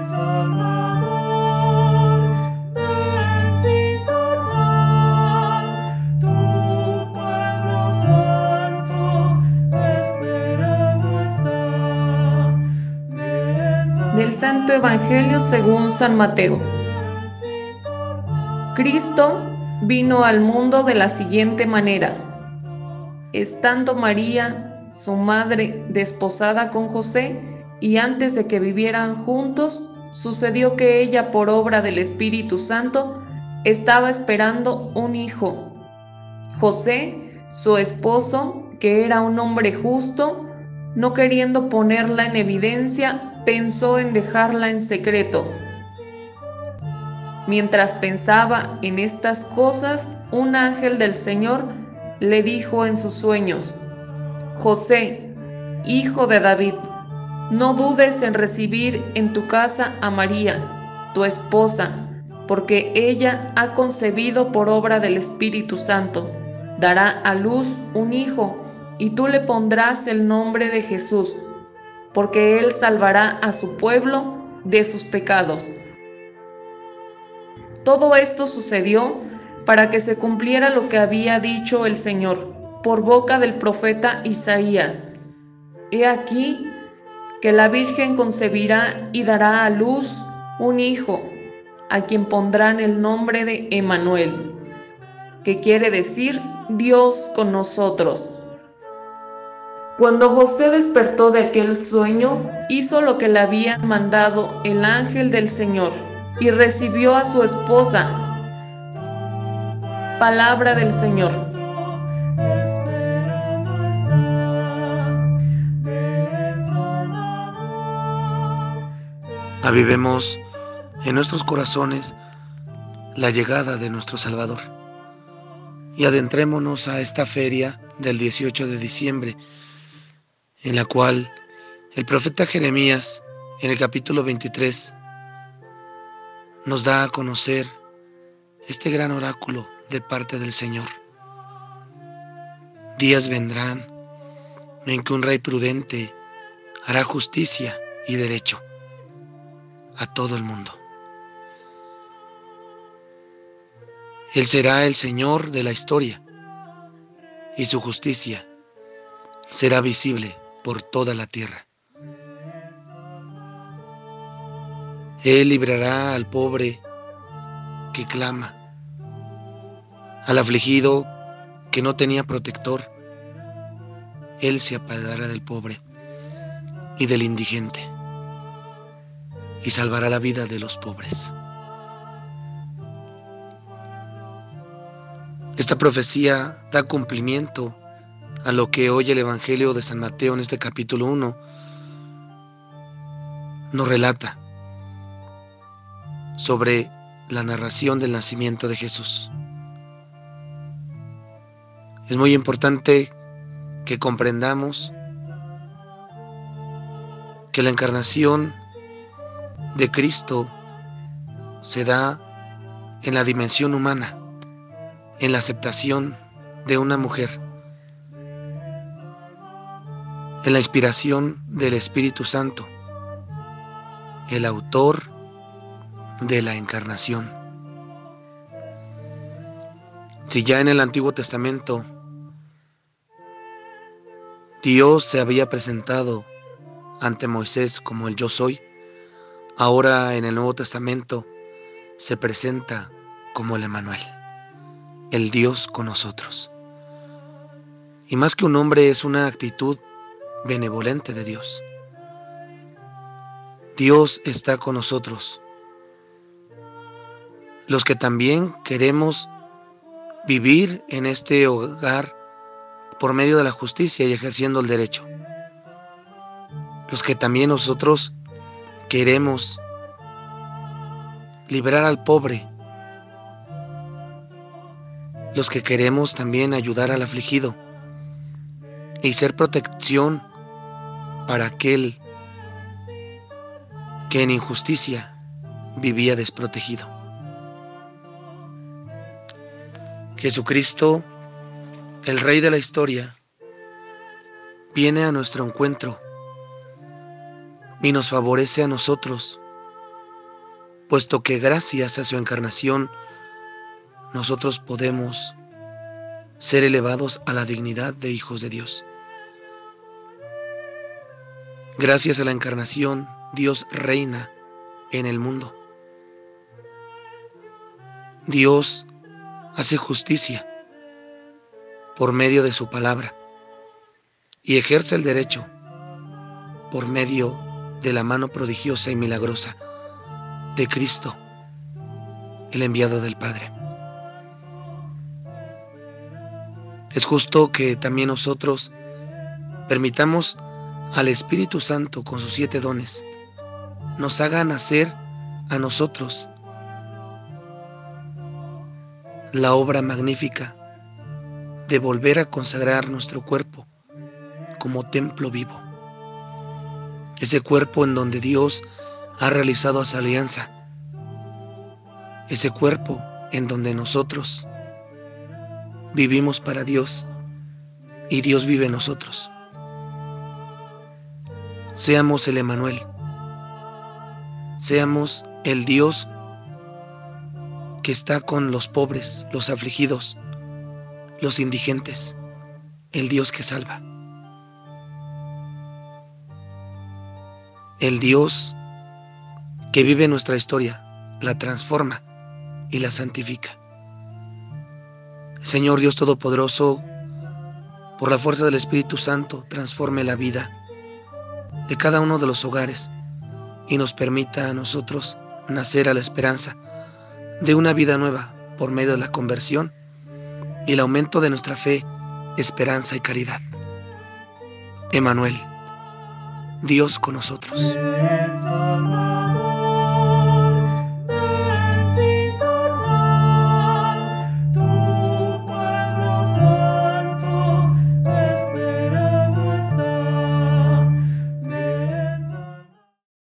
Del Santo Evangelio según San Mateo. Cristo vino al mundo de la siguiente manera. Estando María, su madre, desposada con José, y antes de que vivieran juntos, sucedió que ella, por obra del Espíritu Santo, estaba esperando un hijo. José, su esposo, que era un hombre justo, no queriendo ponerla en evidencia, pensó en dejarla en secreto. Mientras pensaba en estas cosas, un ángel del Señor le dijo en sus sueños, José, hijo de David, no dudes en recibir en tu casa a María, tu esposa, porque ella ha concebido por obra del Espíritu Santo. Dará a luz un hijo, y tú le pondrás el nombre de Jesús porque Él salvará a su pueblo de sus pecados. Todo esto sucedió para que se cumpliera lo que había dicho el Señor por boca del profeta Isaías. He aquí que la Virgen concebirá y dará a luz un hijo, a quien pondrán el nombre de Emanuel, que quiere decir Dios con nosotros. Cuando José despertó de aquel sueño, hizo lo que le había mandado el ángel del Señor y recibió a su esposa. Palabra del Señor. Avivemos en nuestros corazones la llegada de nuestro Salvador y adentrémonos a esta feria del 18 de diciembre en la cual el profeta Jeremías, en el capítulo 23, nos da a conocer este gran oráculo de parte del Señor. Días vendrán en que un rey prudente hará justicia y derecho a todo el mundo. Él será el Señor de la historia y su justicia será visible por toda la tierra. Él librará al pobre que clama, al afligido que no tenía protector. Él se apagará del pobre y del indigente y salvará la vida de los pobres. Esta profecía da cumplimiento a lo que hoy el Evangelio de San Mateo en este capítulo 1 nos relata sobre la narración del nacimiento de Jesús. Es muy importante que comprendamos que la encarnación de Cristo se da en la dimensión humana, en la aceptación de una mujer en la inspiración del Espíritu Santo, el autor de la encarnación. Si ya en el Antiguo Testamento Dios se había presentado ante Moisés como el yo soy, ahora en el Nuevo Testamento se presenta como el Emanuel, el Dios con nosotros. Y más que un hombre es una actitud benevolente de Dios. Dios está con nosotros. Los que también queremos vivir en este hogar por medio de la justicia y ejerciendo el derecho. Los que también nosotros queremos liberar al pobre. Los que queremos también ayudar al afligido y ser protección para aquel que en injusticia vivía desprotegido. Jesucristo, el Rey de la historia, viene a nuestro encuentro y nos favorece a nosotros puesto que gracias a su encarnación nosotros podemos ser elevados a la dignidad de hijos de Dios. Gracias a la encarnación, Dios reina en el mundo. Dios hace justicia por medio de su palabra y ejerce el derecho por medio de la mano prodigiosa y milagrosa de Cristo, el enviado del Padre. Es justo que también nosotros permitamos al Espíritu Santo con sus siete dones nos haga nacer a nosotros la obra magnífica de volver a consagrar nuestro cuerpo como templo vivo. Ese cuerpo en donde Dios ha realizado esa alianza. Ese cuerpo en donde nosotros vivimos para Dios y Dios vive en nosotros. Seamos el Emanuel. Seamos el Dios que está con los pobres, los afligidos, los indigentes, el Dios que salva. El Dios que vive nuestra historia, la transforma y la santifica. Señor Dios Todopoderoso, por la fuerza del Espíritu Santo, transforme la vida de cada uno de los hogares y nos permita a nosotros nacer a la esperanza de una vida nueva por medio de la conversión y el aumento de nuestra fe, esperanza y caridad. Emanuel, Dios con nosotros.